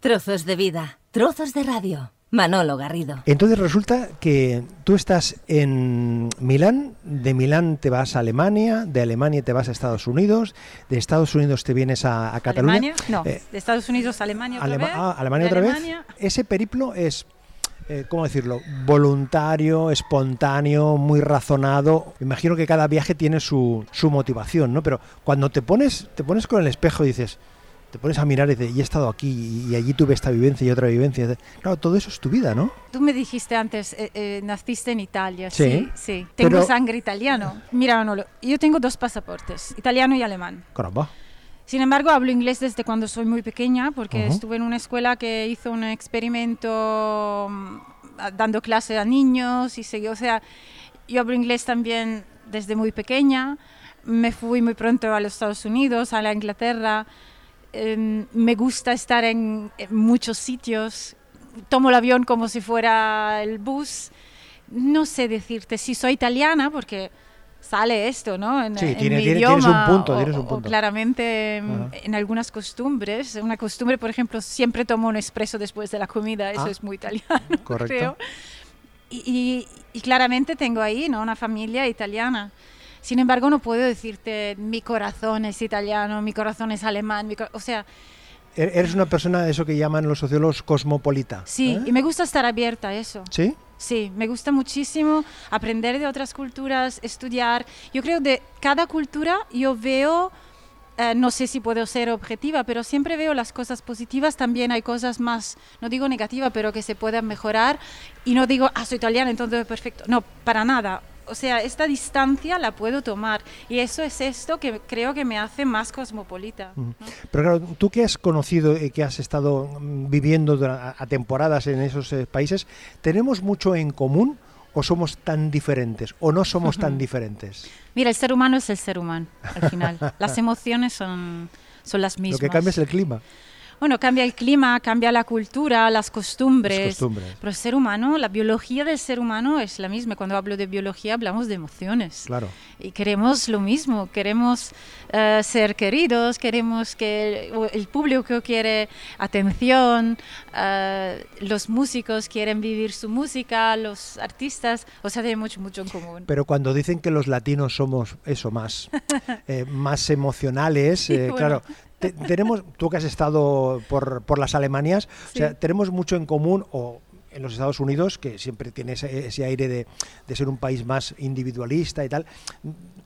Trozos de vida, trozos de radio. Manolo Garrido. Entonces resulta que tú estás en Milán, de Milán te vas a Alemania, de Alemania te vas a Estados Unidos, de Estados Unidos te vienes a, a Cataluña. ¿Alemania? No, eh, de Estados Unidos a Alemania otra Alema vez. ah, Alemania otra Alemania- vez. Ese periplo es, eh, ¿cómo decirlo? Voluntario, espontáneo, muy razonado. Me imagino que cada viaje tiene su, su motivación, ¿no? Pero cuando te pones, te pones con el espejo y dices, te pones a mirar y dices, y he estado aquí y allí tuve esta vivencia y otra vivencia. Claro, todo eso es tu vida, ¿no? Tú me dijiste antes, eh, eh, naciste en Italia, Sí. sí, sí. Tengo Pero- sangre italiano. Mira, Manolo, yo tengo dos pasaportes, italiano y alemán. Caramba. Sin embargo, hablo inglés desde cuando soy muy pequeña, porque Ujú. estuve en una escuela que hizo un experimento mm, dando clase a niños y seguí, o sea, yo hablo inglés también desde muy pequeña. Me fui muy pronto a los Estados Unidos, a la Inglaterra. Em, me gusta estar en, en muchos sitios. Tomo el avión como si fuera el bus. No sé decirte si soy italiana, porque sale esto, ¿no? En, Sí, en tiene- mi tiene- tienes un idioma, punto, o- tienes un o punto. claramente em, Ajá. en algunas costumbres. Una costumbre, por ejemplo, siempre tomo un espresso después de la comida. Eso Ah. es muy italiano, Correcto. creo. Y, y- y claramente tengo ahí ¿no? una familia italiana. Sin embargo, no puedo decirte mi corazón es italiano, mi corazón es alemán. mi o sea, E- Eres una persona, eso que llaman los sociólogos, cosmopolita. sí, ¿eh? y me gusta estar abierta a eso. ¿Sí? Sí, me gusta muchísimo aprender de otras culturas, estudiar. Yo creo de cada cultura yo veo, eh, no sé si puedo ser objetiva, pero siempre veo las cosas positivas. También hay cosas más, no digo negativas, pero que se puedan mejorar. Y no digo, ah, soy italiana, entonces perfecto. No, para nada. O sea, esta distancia la puedo tomar. Y eso es esto que creo que me hace más cosmopolita. ¿no? Pero claro, tú que has conocido y que has estado mm, viviendo a temporadas en esos eh, países, ¿tenemos mucho en común o somos tan diferentes o no somos tan diferentes? Mira, el ser humano es el ser humano, al final. Las emociones son, son las Lo mismas. que cambia es el clima. Bueno, cambia el clima, cambia la cultura, las costumbres. Las costumbres. Pero el ser humano, la biología del ser humano es la misma. Cuando hablo de biología hablamos de emociones. Claro. Y queremos lo mismo, queremos eh, ser queridos, queremos que el, público quiere atención, eh, los músicos quieren vivir su música, los artistas, o sea, tenemos mucho, mucho en común. Pero cuando dicen que los latinos somos eso más, eh, más emocionales, Sí, eh, bueno. claro, te- tenemos, tú que has estado por, por las Alemanias, o sea, Sí. tenemos mucho en común o en los Estados Unidos, que siempre tiene ese, ese aire de, de ser un país más individualista y tal.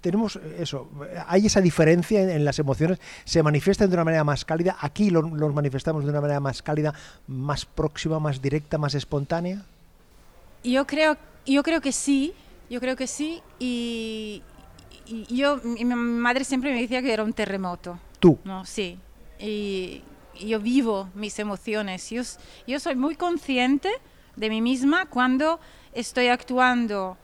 Tenemos eso, hay esa diferencia en, en las emociones, se manifiestan de una manera más cálida, aquí lo- los manifestamos de una manera más cálida, más próxima, más directa, más espontánea. Yo creo, yo creo que sí, yo creo que sí. Y, y yo, mi madre siempre me decía que era un terremoto. Tú, No, sí. Y, yo vivo mis emociones. Yo, yo soy muy consciente de mí misma cuando estoy actuando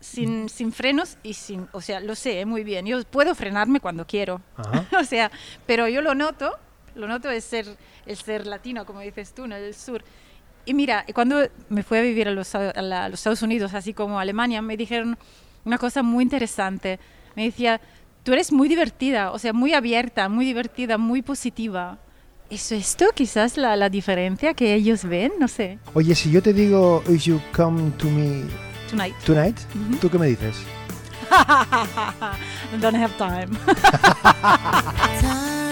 sin, sin frenos y sin, o sea, lo sé muy bien. Yo puedo frenarme cuando quiero. O sea, pero yo lo noto, lo noto es ser, el ser latino, como dices tú, en el sur. Y mira, cuando me fui a vivir a los, a la- a los Estados Unidos, así como a Alemania, me dijeron una cosa muy interesante. Me decía, tú eres muy divertida, o sea, muy abierta, muy divertida, muy positiva. ¿Es esto quizás la, la diferencia que ellos ven? No sé. Oye, si yo te digo, if you come to me Tonight. tonight, Ujú. ¿tú qué me dices? Don't have time. Time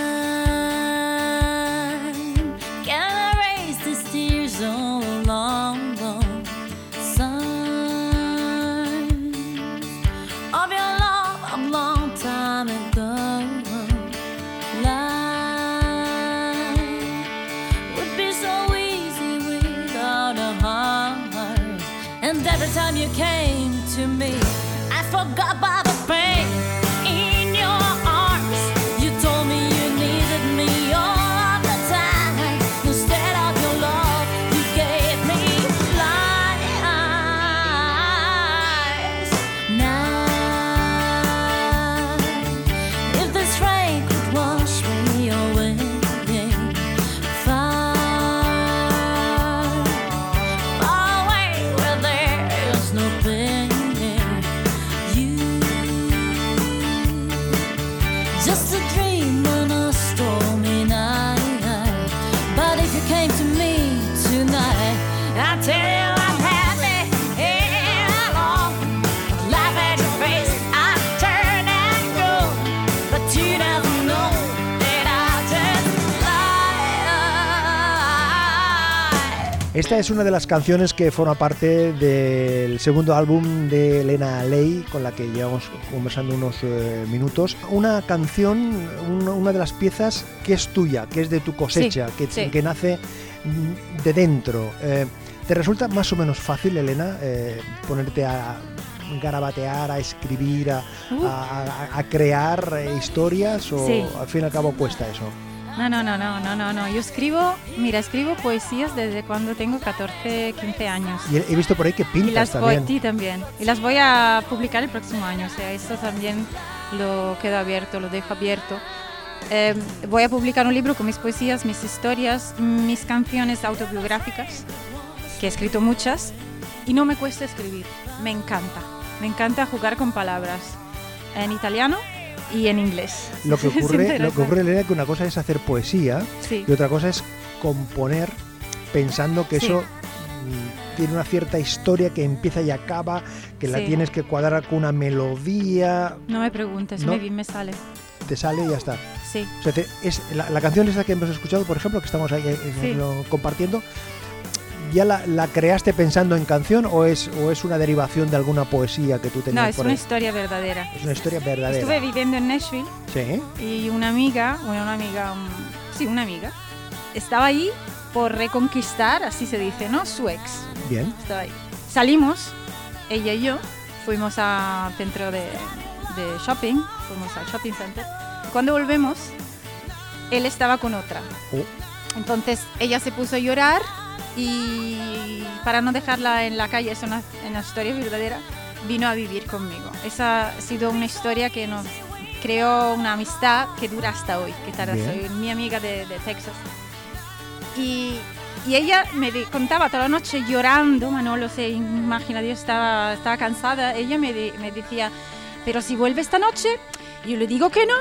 Esta es una de las canciones que forma parte del segundo álbum de Elena Ley, con la que llevamos conversando unos eh, minutos. Una canción, un- una de las piezas que es tuya, que es de tu cosecha, que, sí. que nace mm, de dentro. Eh, ¿Te resulta más o menos fácil, Elena, eh, ponerte a garabatear, a escribir, a, Uh. a- a- a crear historias o Sí. al fin y al cabo cuesta eso? No, no, no, no, no, no, no. Yo escribo, mira, escribo poesías desde cuando tengo 14, 15 años. Y he, visto por ahí que Y pintas las voy, también. sí, también. Y las voy a publicar el próximo año. O sea, eso también lo quedo abierto, lo dejo abierto. Eh, voy a publicar un libro con mis poesías, mis historias, mis canciones autobiográficas, que he escrito muchas, y no me cuesta escribir. Me encanta. Me encanta jugar con palabras en italiano y en inglés. Lo que ocurre, lo que ocurre, Elena, que una cosa es hacer poesía Sí. y otra cosa es componer pensando que Sí. eso mm, tiene una cierta historia que empieza y acaba, que la tienes que cuadrar con una melodía, No me preguntes, ¿No? me, sale. te sale y ya está. Sí. O sea, te- es, la, la canción esta que hemos escuchado, por ejemplo, que estamos ahí eh, Sí. eh, compartiendo, ¿ya la, la creaste pensando en canción o es, o es una derivación de alguna poesía que tú tenías No, es por una ahí? historia verdadera. Es una historia verdadera. Estuve viviendo en Nashville Sí, y una amiga, bueno, una amiga, um, sí, una amiga, estaba ahí por reconquistar, así se dice, ¿no? Su ex. bien. Estaba ahí. Salimos, ella y yo, fuimos al centro de, de shopping, fuimos al shopping center. Cuando volvemos, él estaba con otra. Oh. Entonces ella se puso a llorar y para no dejarla en la calle, es una, una historia verdadera, vino a vivir conmigo. Esa ha sido una historia que nos creó una amistad que dura hasta hoy, que tarda Bien. soy mi amiga de, de Texas. Y, y ella me di- contaba toda la noche llorando, Manolo se imagina, yo estaba, estaba cansada, ella me, di- me decía, pero si vuelve esta noche, yo le digo que no,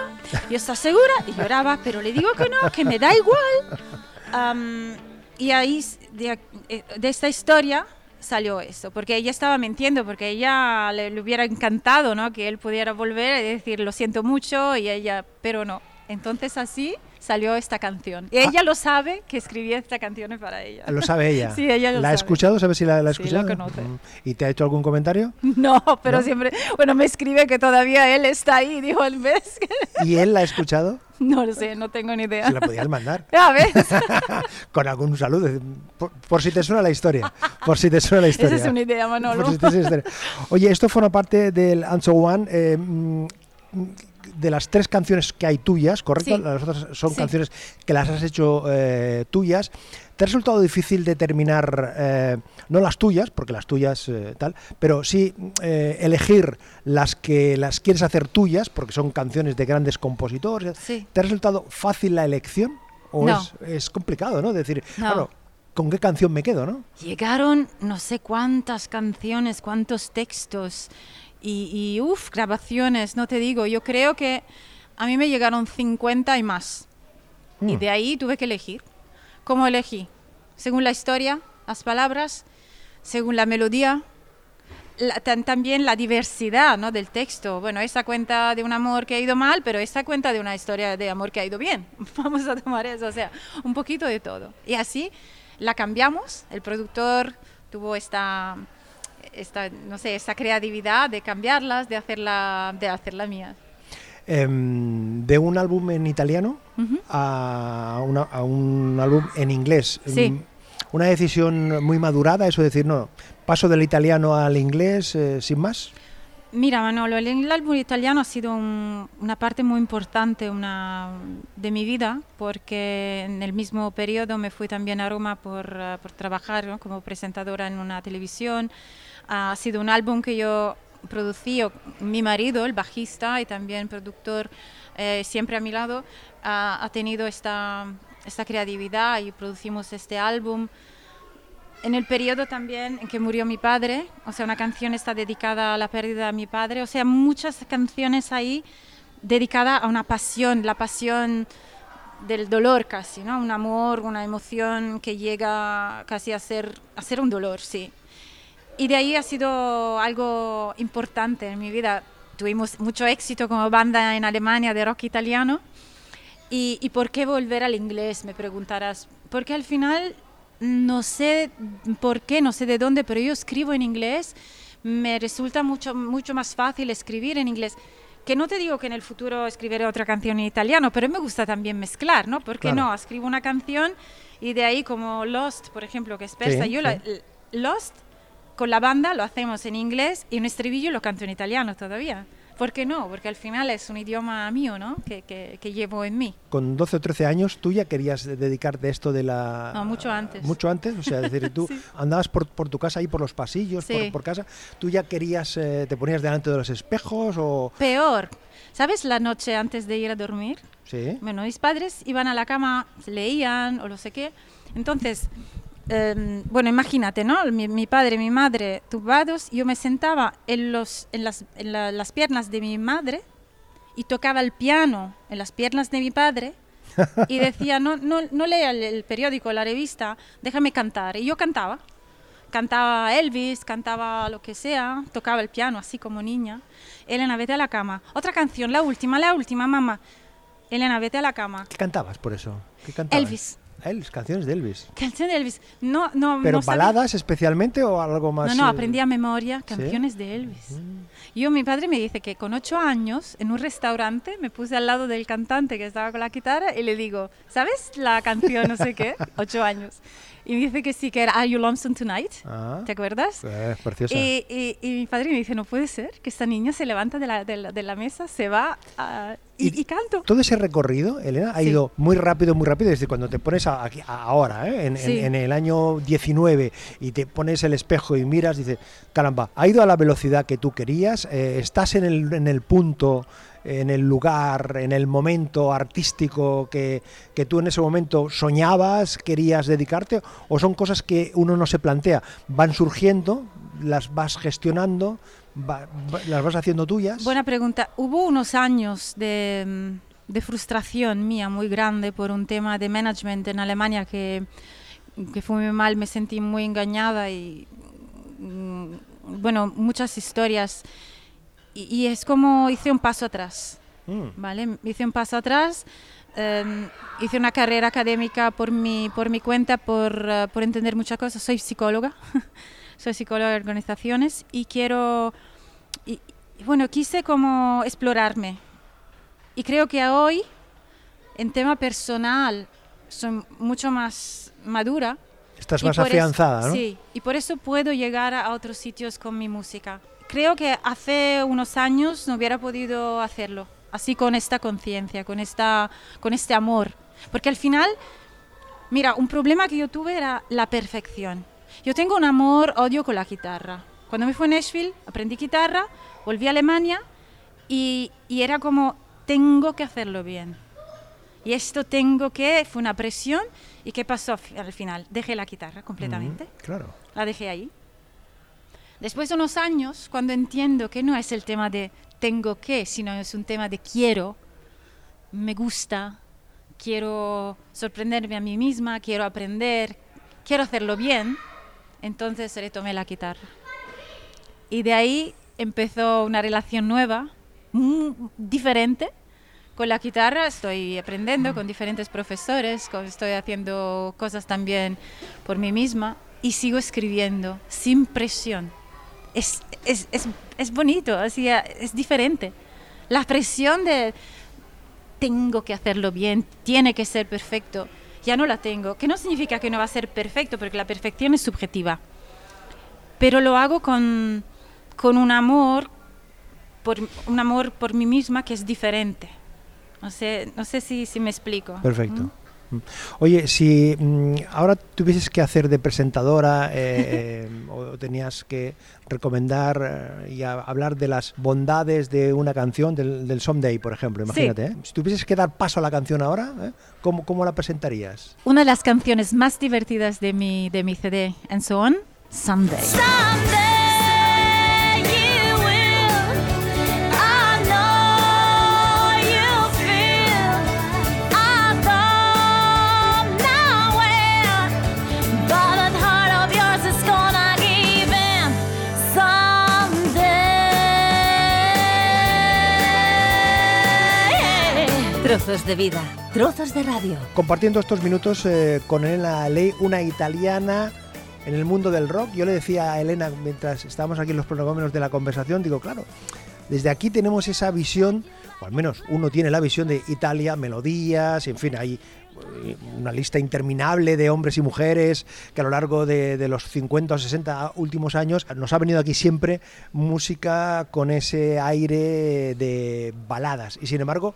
yo estoy segura, y lloraba, pero le digo que no, que me da igual. Am, y ahí, eh, de esta historia salió eso, porque ella estaba mintiendo, porque ella le, le hubiera encantado ¿no? que él pudiera volver y decir lo siento mucho, y ella, pero no. Entonces así salió esta canción. Y ella lo sabe que escribí esta canción para ella. Lo sabe ella. Sí, ella lo ¿La ha sabe. escuchado? ¿Sabes si la, la ha Sí, escuchado? la conoce. Mm. ¿Y te ha hecho algún comentario? No, pero ¿No? siempre, bueno, me escribe que todavía él está ahí, dijo, ¿ves? ¿Y él la ha escuchado? No lo sé, no tengo ni idea. Se la podías mandar. A ver, Con algún saludo. Por, por si te suena la historia. Por si te suena la historia. esa es una idea, Manolo. Por si te suena la historia. Oye, esto forma parte del Answer One. eh, mm, de las tres canciones que hay tuyas, ¿correcto? Sí. Las otras son Sí. canciones que las has hecho eh, tuyas. ¿Te ha resultado difícil determinar, eh, no las tuyas, porque las tuyas eh, tal, pero sí elegir las que las quieres hacer tuyas, porque son canciones de grandes compositores? Sí. ¿Te ha resultado fácil la elección? ¿O No. es, es complicado, ¿no? Decir, No. bueno, ¿con qué canción me quedo, no? Llegaron no sé cuántas canciones, cuántos textos y, y uff, grabaciones, no te digo, yo creo que a mí me llegaron 50 y más. Y Mm. de ahí tuve que elegir. ¿Cómo elegí? Según la historia, las palabras, según la melodía, la- tan- también la diversidad ¿no? del texto. Bueno, esa cuenta de un amor que ha ido mal, pero esta cuenta de una historia de amor que ha ido bien. Vamos a tomar eso, o sea, un poquito de todo. Y así la cambiamos. El productor tuvo esta, esta no sé, esta creatividad de cambiarlas, de hacerla, de hacerla mía. Em, de un álbum en italiano a, una- a un álbum en inglés. Sí. Em, Una decisión muy madurada, eso de decir, no, paso del italiano al inglés eh, sin más. Mira, Manolo, el, el álbum italiano ha sido un- una parte muy importante una, de mi vida porque en el mismo periodo me fui también a Roma por, eh, por trabajar ¿no? como presentadora en una televisión. Ha sido un álbum que yo producí, o mi marido, el bajista y también productor, eh, siempre a mi lado, ha- ha tenido esta, esta creatividad y producimos este álbum. En el periodo también en que murió mi padre, o sea, una canción está dedicada a la pérdida de mi padre, o sea, muchas canciones ahí dedicadas a una pasión, la pasión del dolor casi, ¿no? Un amor, una emoción que llega casi a ser, a ser un dolor, sí. Y de ahí ha sido algo importante en mi vida. Tuvimos mucho éxito como banda en Alemania de rock italiano. ¿Y, y por qué volver al inglés? Me preguntarás. Porque al final no sé por qué, no sé de dónde, pero yo escribo en inglés. Me resulta mucho, mucho más fácil escribir en inglés. Que no te digo que en el futuro escribiré otra canción en italiano, pero me gusta también mezclar, ¿no? ¿Por qué Claro. no? Escribo una canción y de ahí como Lost, por ejemplo, que es persa, Sí, yo la- sí. Lost con la banda lo hacemos en inglés y un estribillo lo canto en italiano todavía. ¿Por qué no? Porque al final es un idioma mío, ¿no? Que, que, que llevo en mí. Con 12 o 13 años, ¿tú ya querías dedicarte a esto de la...? No, mucho antes. Mucho antes, o sea, es decir, tú Sí. andabas por, por tu casa ahí por los pasillos, por, por casa, ¿tú ya querías, eh, te ponías delante de los espejos o...? Peor. ¿Sabes la noche antes de ir a dormir? Sí. Bueno, mis padres iban a la cama, leían o lo sé qué. Entonces, em, bueno, imagínate, ¿no? Mi, mi padre y mi madre tumbados, yo me sentaba en, los, en, las, en la- las piernas de mi madre y tocaba el piano en las piernas de mi padre y decía, no, no, no lea el, el periódico, la revista, déjame cantar. Y yo cantaba. Cantaba Elvis, cantaba lo que sea, tocaba el piano así como niña. Elena, vete a la cama. Otra canción, la última, la última, mamá. Elena, vete a la cama. ¿Qué cantabas por eso? ¿Qué cantabas? Elvis. Elvis, canciones de Elvis. Canción de Elvis. No, no, ¿Pero no sabía- baladas especialmente o algo más...? No, no, eh, aprendí a memoria ¿sí? Mm. canciones de Elvis. Yo, mi padre me dice que con ocho años, en un restaurante, me puse al lado del cantante que estaba con la guitarra y le digo, ¿sabes la canción no sé qué? Ocho años. Y me dice que sí, que era Are You Lonesome Tonight? Ah, ¿Te acuerdas? eh, preciosa. Y, y- y mi padre me dice, no puede ser que esta niña se levanta de la, de la- de la mesa, se va a- y, Y- y canto. Todo ese recorrido, Elena, ha Sí. ido muy rápido, muy rápido, desde cuando te pones a- aquí, a- ahora, ¿eh? en, en- Sí. en el año 19, y te pones el espejo y miras, dices, caramba, ha ido a la velocidad que tú querías, eh, estás en el, en el punto, en el lugar, en el momento artístico que, que tú en ese momento soñabas, querías dedicarte, o son cosas que uno no se plantea, van surgiendo, las vas gestionando, va- va- las vas haciendo tuyas. Buena pregunta. Hubo unos años de, de frustración mía muy grande por un tema de management en Alemania que, que fue muy mal, me sentí muy engañada y, mm, bueno, muchas historias. Y, y es como hice un paso atrás. Mm. ¿vale? Hice un paso atrás, em, hice una carrera académica por mi, por mi cuenta, por, eh, por entender muchas cosas. Soy psicóloga, soy psicóloga de organizaciones y quiero, y, y bueno, quise como explorarme. Y creo que hoy, en tema personal, soy mucho más madura. Estás más por eso- afianzada, ¿no? Sí, y por eso puedo llegar a otros sitios con mi música. Creo que hace unos años no hubiera podido hacerlo, así con esta conciencia, con, esta, con este amor. Porque al final, mira, un problema que yo tuve era la perfección. Yo tengo un amor-odio con la guitarra. Cuando me fui a Nashville, aprendí guitarra, volví a Alemania y, y era como, tengo que hacerlo bien. Y esto tengo que, fue una presión. ¿Y qué pasó al final? Dejé la guitarra completamente. Mm, claro. La dejé ahí. Después de unos años, cuando entiendo que no es el tema de tengo que, sino es un tema de quiero, me gusta, quiero sorprenderme a mí misma, quiero aprender, quiero hacerlo bien, entonces retomé la guitarra. Y de ahí empezó una relación nueva, diferente. Con la guitarra estoy aprendiendo con diferentes profesores, estoy haciendo cosas también por mí misma y sigo escribiendo sin presión. Es, es, es, es bonito, eh, es diferente. La presión de tengo que hacerlo bien, tiene que ser perfecto, ya no la tengo. Que no significa que no va a ser perfecto, porque la perfección es subjetiva. Pero lo hago con, con un amor, por, un amor por mí misma que es diferente. No sé, no sé si, si me explico. Perfecto. ¿Mm? Oye, si mm, ahora tuvieses que hacer de presentadora eh, eh, o tenías que recomendar eh, y a- hablar de las bondades de una canción, del, del Someday, por ejemplo, imagínate, ¿eh? si tuvieses que dar paso a la canción ahora, ¿eh? ¿Cómo, ¿cómo la presentarías? Una de las canciones más divertidas de mi, de mi CD, And So On, Someday. Someday Trozos de vida, trozos de radio. Compartiendo estos minutos eh, con Elena Ley, una italiana en el mundo del rock. Yo le decía a Elena mientras estábamos aquí en los prolegómenos de la conversación, digo, claro, desde aquí tenemos esa visión, o al menos uno tiene la visión de Italia, melodías, en fin, hay eh, una lista interminable de hombres y mujeres que a lo largo de, de, los 50 o 60 últimos años nos ha venido aquí siempre música con ese aire de baladas. Y sin embargo,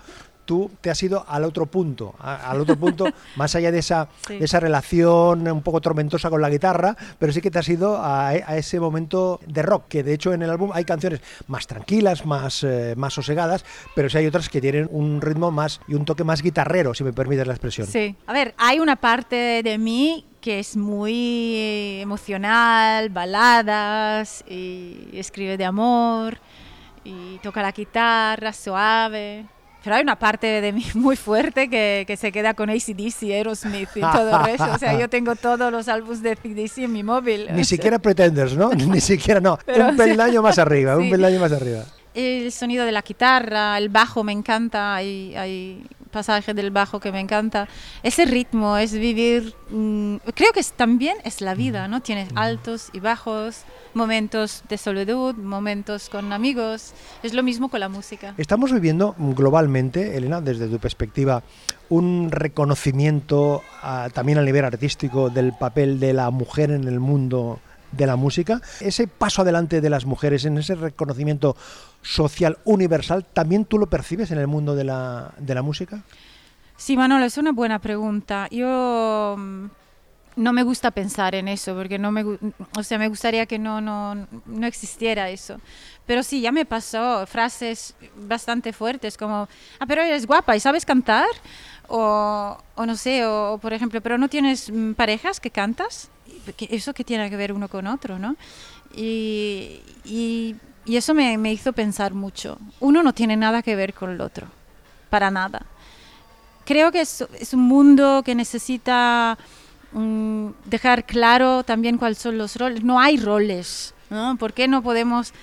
tú te has ido al otro punto, a, al otro punto, más allá de esa, Sí. de esa relación un poco tormentosa con la guitarra, pero sí que te has ido a, a ese momento de rock, que de hecho en el álbum hay canciones más tranquilas, más, eh, más sosegadas, pero sí hay otras que tienen un ritmo más y un toque más guitarrero, si me permites la expresión. Sí. A ver, hay una parte de mí que es muy emocional, baladas, y escribe de amor, y toca la guitarra suave. Pero hay una parte de mí muy fuerte que, que se queda con ACDC, Aerosmith y todo eso. O sea, yo tengo todos los álbumes de ACDC en mi móvil. Ni sea, siquiera Pretenders, ¿no? Ni siquiera, no. Pero, un o sea, peldaño más arriba, un sí. peldaño más arriba. El sonido de la guitarra, el bajo me encanta, hay, hay pasaje del bajo que me encanta. Ese ritmo es vivir, mm, creo que es, también es la vida, ¿no? Tienes altos y bajos, momentos de soledad, momentos con amigos. Es lo mismo con la música. Estamos viviendo globalmente, Elena, desde tu perspectiva, un reconocimiento ah, también a nivel artístico del papel de la mujer en el mundo de la música. Ese paso adelante de las mujeres en ese reconocimiento social universal, ¿también tú lo percibes en el mundo de la, de la música? Sí, Manolo, es una buena pregunta. Yo mm, no me gusta pensar en eso, porque no me, o sea, me gustaría que no, no, no existiera eso. Pero sí, ya me pasó frases bastante fuertes como, ah, pero eres guapa y sabes cantar, o, o no sé, o, por ejemplo, pero no tienes mm, parejas que cantas. ¿Qué- ¿Eso que tiene que ver uno con otro, no? Y, y, y eso me, me hizo pensar mucho. Uno no tiene nada que ver con el otro, para nada creo que es, es un mundo que necesita mm, dejar claro también cuáles son los roles. No hay roles, ¿no? ¿Por qué no podemos...?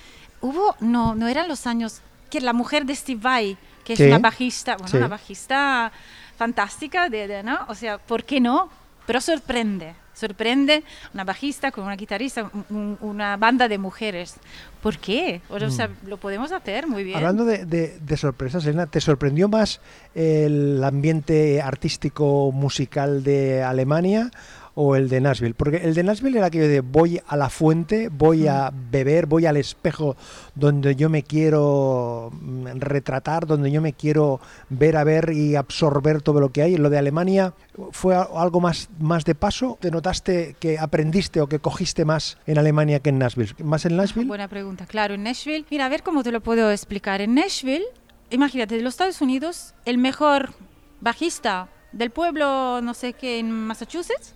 Hubo, no, no eran los años que la mujer de Steve Vai, que es una bajista, bueno, Sí. una bajista fantástica, de, de- ¿no? O sea, ¿por qué no? Pero sorprende, sorprende una bajista con una guitarrista, un- un- una banda de mujeres. ¿Por qué? O sea, lo podemos hacer muy bien. Mm. Hablando de, de- de sorpresas, Elena, ¿te sorprendió más el ambiente artístico musical de Alemania o el de Nashville? Porque el de Nashville era aquello de voy a la fuente, voy a beber, voy al espejo donde yo me quiero mm, retratar, donde yo me quiero ver a ver y absorber todo lo que hay. Lo de Alemania fue algo más, más de paso. ¿Te notaste que aprendiste o que cogiste más en Alemania que en Nashville? ¿Más en Nashville? Buena pregunta. Claro, en Nashville, mira, a ver cómo te lo puedo explicar. En Nashville, imagínate, de los Estados Unidos, el mejor bajista del pueblo, no sé qué, en Massachusetts,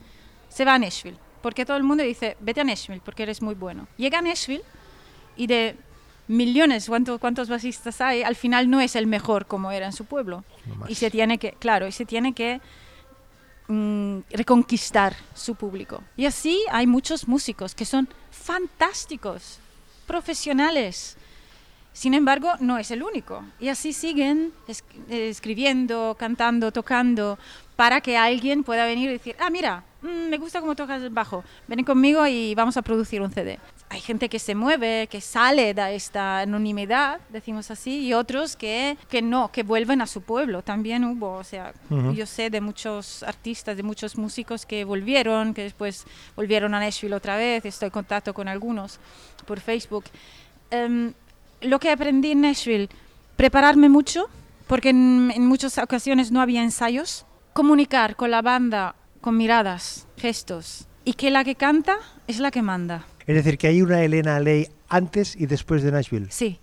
se va a Nashville. Porque todo el mundo dice, vete a Nashville porque eres muy bueno. Llega a Nashville y de millones, ¿cuánto- ¿cuántos bajistas hay? Al final no es el mejor como era en su pueblo. No. Y se tiene que, claro, y se tiene que mm, reconquistar su público. Y así hay muchos músicos que son fantásticos, profesionales. Sin embargo, no es el único. Y así siguen es- escribiendo, cantando, tocando, para que alguien pueda venir y decir, ah, mira, mm, me gusta cómo tocas el bajo, ven conmigo y vamos a producir un CD. Hay gente que se mueve, que sale de esta anonimidad, decimos así, y otros que, que no, que vuelven a su pueblo. También hubo, o sea, yo sé de muchos artistas, de muchos músicos que volvieron, que después volvieron a Nashville otra vez, estoy en contacto con algunos por Facebook. Em, lo que aprendí en Nashville, prepararme mucho, porque en, en muchas ocasiones no había ensayos, comunicar con la banda con miradas, gestos, y que la que canta es la que manda. Es decir, que hay una Elena Ley antes y después de Nashville. Sí,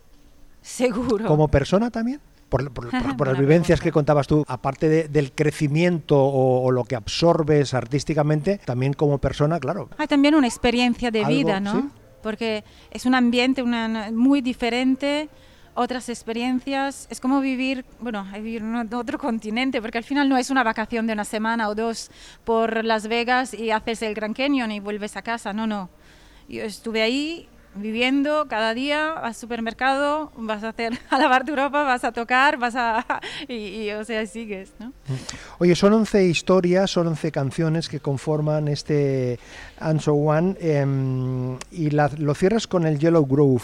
seguro. ¿Como persona también? Por, por- por- por las vivencias pregunta. que contabas tú, aparte de- del crecimiento o, o lo que absorbes artísticamente, también como persona, claro. Hay también una experiencia de vida, ¿no? sí. Porque es un ambiente una- muy diferente, otras experiencias. Es como vivir, bueno, vivir en otro continente, porque al final no es una vacación de una semana o dos por Las Vegas y haces el Grand Canyon y vuelves a casa. No, no. Yo estuve ahí viviendo cada día al supermercado, vas a hacer a lavar tu ropa, vas a tocar, vas a y, y, o sea, sigues, ¿no? Oye, son 11 historias, son 11 canciones que conforman este And So One em, y la- lo cierras con el Yellow Grove.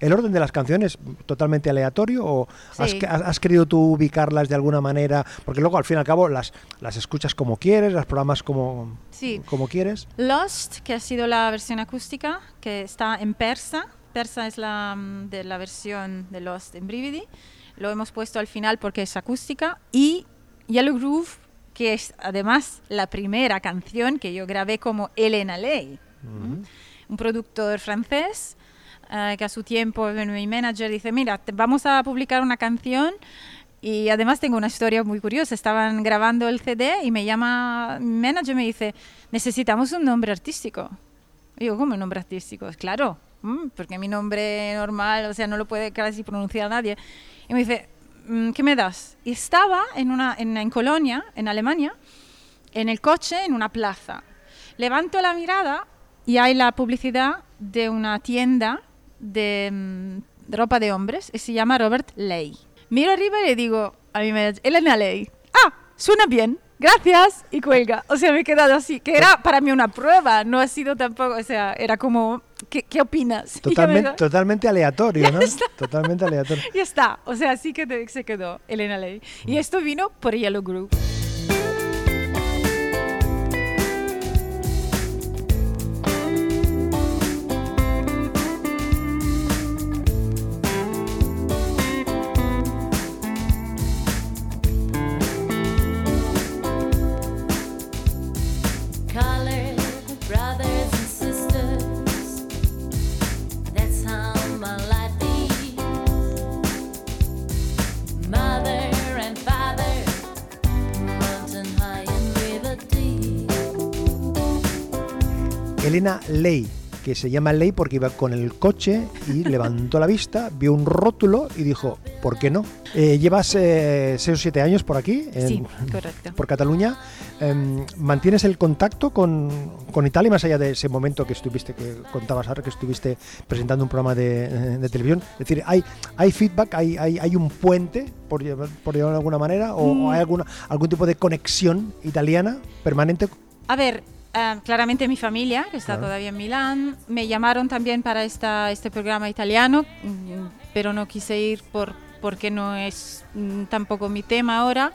¿El orden de las canciones totalmente aleatorio o has, Sí. has- has querido tú ubicarlas de alguna manera? Porque luego al fin y al cabo las, las escuchas como quieres, las programas como, Sí. como quieres. Lost, que ha sido la versión acústica, que está en persa. Persa es la mm, de la versión de Lost en Brividi. Lo hemos puesto al final porque es acústica. Y Yellow Groove, que es además la primera canción que yo grabé como Elena Ley. ¿m? Un productor francés eh, que a su tiempo, mi manager dice, mira, te- vamos a publicar una canción y además tengo una historia muy curiosa. Estaban grabando el CD y me llama mi manager y me dice, necesitamos un nombre artístico. Yo, ¿cómo nombre artístico? Claro, mm, porque mi nombre normal, o sea, no lo puede casi pronunciar nadie. Y me dice, mm, ¿qué me das? Y estaba en, una, en, en Colonia, en Alemania, en el coche, en una plaza. Levanto la mirada y hay la publicidad de una tienda de mm, ropa de hombres y se llama Robert Ley. Miro arriba y le digo a mi manager, Elena Ley, ah, suena bien, gracias, y cuelga. O sea, me he quedado así, que era para mí una prueba, no ha sido tampoco, o sea, era como, ¿qué, qué opinas? Totalmente, aleatorio, ¿no? Totalmente aleatorio. ya está, o sea, así que te- se quedó Elena Ley. Y esto vino por Yellow Group. Elena Ley, que se llama Ley porque iba con el coche y levantó la vista, vio un rótulo y dijo, ¿por qué no? Eh, llevas 6 o 7 años por aquí, en- Sí, correcto. por Cataluña. Em, ¿Mantienes el contacto con, con Italia más allá de ese momento que estuviste, que contabas ahora, que estuviste presentando un programa de, eh, de televisión? Es decir, ¿hay, hay feedback, hay, hay, hay un puente, por, por llamarlo de alguna manera, o, Mm. o hay alguna, algún tipo de conexión italiana permanente? A ver, eh, claramente mi familia, que está Claro. todavía en Milán, me llamaron también para esta, este programa italiano, mm, pero no quise ir por, porque no es mm, tampoco mi tema ahora.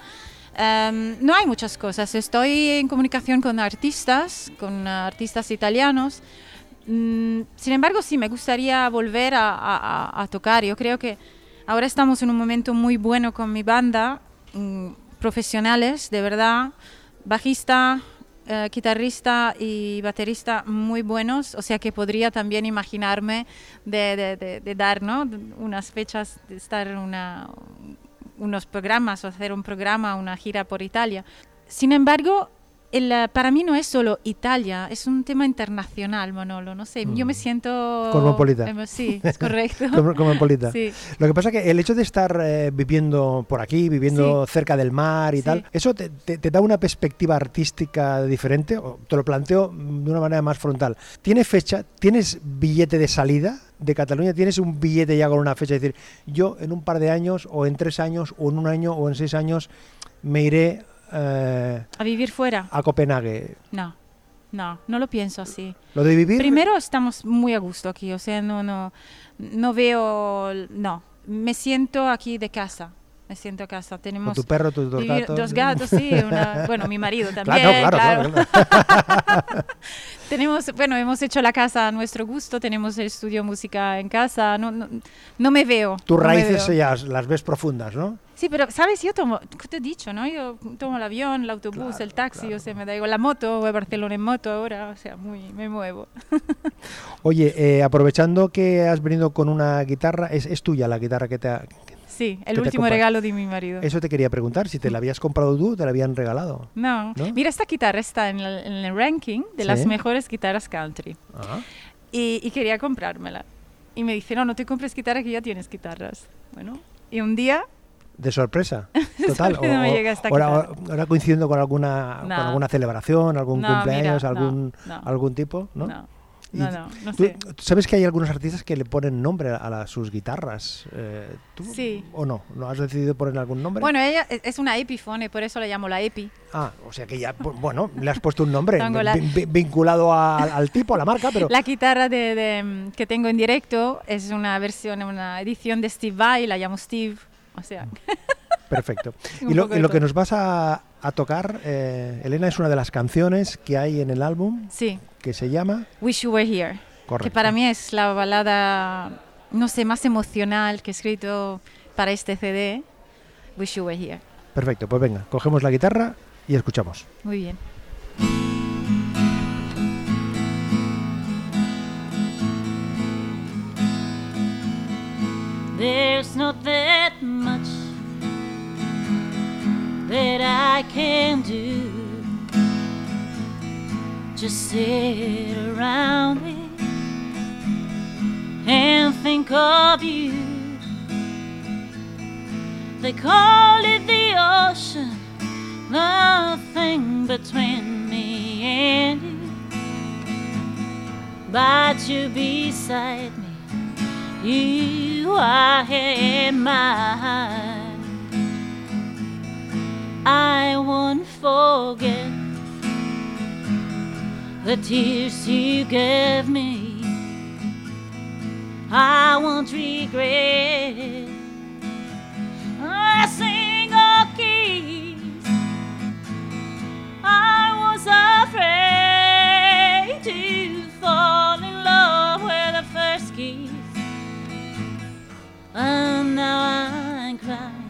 Em, no hay muchas cosas. Estoy en comunicación con artistas, con artistas italianos. Mm, sin embargo, sí, me gustaría volver a, a- a- a tocar. Yo creo que ahora estamos en un momento muy bueno con mi banda, mm, profesionales, de verdad, bajista, eh, guitarrista y baterista muy buenos, o sea que podría también imaginarme de, dar ¿no? unas fechas, de estar en una, unos programas o hacer un programa, una gira por Italia. Sin embargo, el, para mí no es solo Italia, es un tema internacional, Manolo. No sé, yo me siento... Cosmopolita. em, Sí, es correcto. Como, como en Polita. Sí. Lo que pasa que el hecho de estar eh, viviendo por aquí, viviendo cerca del mar y Sí. tal, ¿eso te, te- te da una perspectiva artística diferente? O te lo planteo mm, de una manera más frontal. ¿Tiene fecha? ¿Tienes billete de salida de Cataluña? ¿Tienes un billete ya con una fecha? Es decir, yo en un par de años, o en tres años, o en un año, o en seis años, me iré eh, A vivir fuera. a Copenhague. No, no, no lo pienso así. ¿Lo de vivir? Primero estamos muy a gusto aquí, o sea, no, no, no veo, no, me siento aquí de casa, me siento a casa. Con Tenemos tu perro, tus dos gatos. dos gatos, sí, una- bueno, mi marido también. Claro, claro, claro. claro. Tenemos, bueno, hemos hecho la casa a nuestro gusto, tenemos el estudio música en casa, no, no, no me veo. Tus no raíces veo. ya las ves profundas, ¿no? Sí, pero, ¿sabes? Yo tomo, ¿qué te he dicho, no? Yo tomo el avión, el autobús, Claro, el taxi, claro. o sea, me da igual la moto, voy a Barcelona en moto ahora, o sea, muy, me muevo. Oye, eh, aprovechando que has venido con una guitarra, es, es tuya la guitarra que te ha... Sí, ¿Qué el último regalo de mi marido. Eso te quería preguntar, si te la habías comprado tú te la habían regalado. No. ¿No? mira, esta guitarra está en el, en el ranking de Sí. las mejores guitarras country. Ah. Y, y quería comprármela. Y me dice, no, no te compres guitarra que ya tienes guitarras. Bueno, y un día, De sorpresa, total. esta ahora, coincidiendo con alguna, No. con alguna celebración, algún No, cumpleaños, mira, algún, algún tipo, ¿no? no. No, no, sé. ¿Sabes que hay algunos artistas que le ponen nombre a, la- sus guitarras? Eh, ¿Tú Sí. o no? ¿No has decidido poner algún nombre? Bueno, ella es- es una Epiphone, por eso la llamo la Epi. Ah, o sea que ya, bu- bueno, le has puesto un nombre la- vin- vin- vinculado a- al tipo, a la marca, pero La guitarra de, de, que tengo en directo es una versión, una edición de Steve Vai, la llamo Steve. O sea, perfecto. Un y lo, y que nos vas a, a tocar, eh, Elena, es una de las canciones que hay en el álbum sí, que se llama... Wish You Were Here. Correcto. Que para mí es la balada, no sé, más emocional que he escrito para este CD. Wish You Were Here. Perfecto, pues venga, cogemos la guitarra y escuchamos. Muy bien. There's not that much that I can do. Just sit around me and think of you. They call it the ocean, nothing between me and you. But you beside me. You are in mine. I won't forget the tears you gave me. I won't regret a single kiss. I was afraid to fall in love with the first kiss. And now I'm crying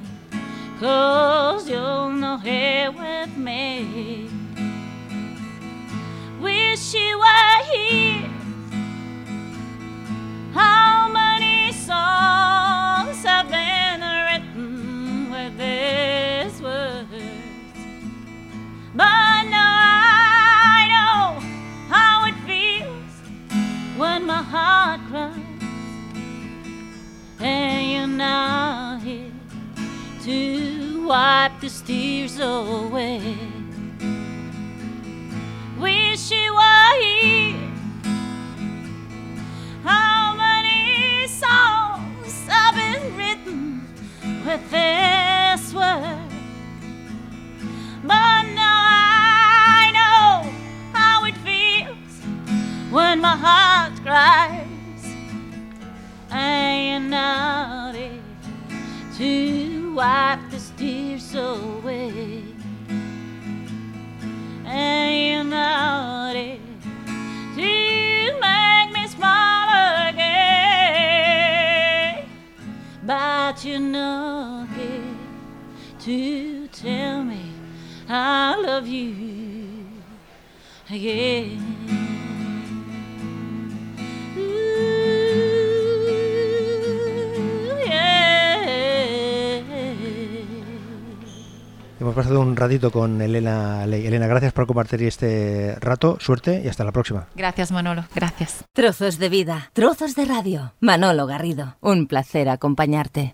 Wish you were here How many songs have been written with these words But now I know how it feels When my heart cries and you're not here to wipe the tears away. When my heart cries Here to tell me I love you again. Hemos pasado un ratito con Elena Ley. Elena, gracias por compartir este rato. Suerte y hasta la próxima. Gracias, Manolo. Gracias. Trozos de vida, trozos de radio. Manolo Garrido, un placer acompañarte.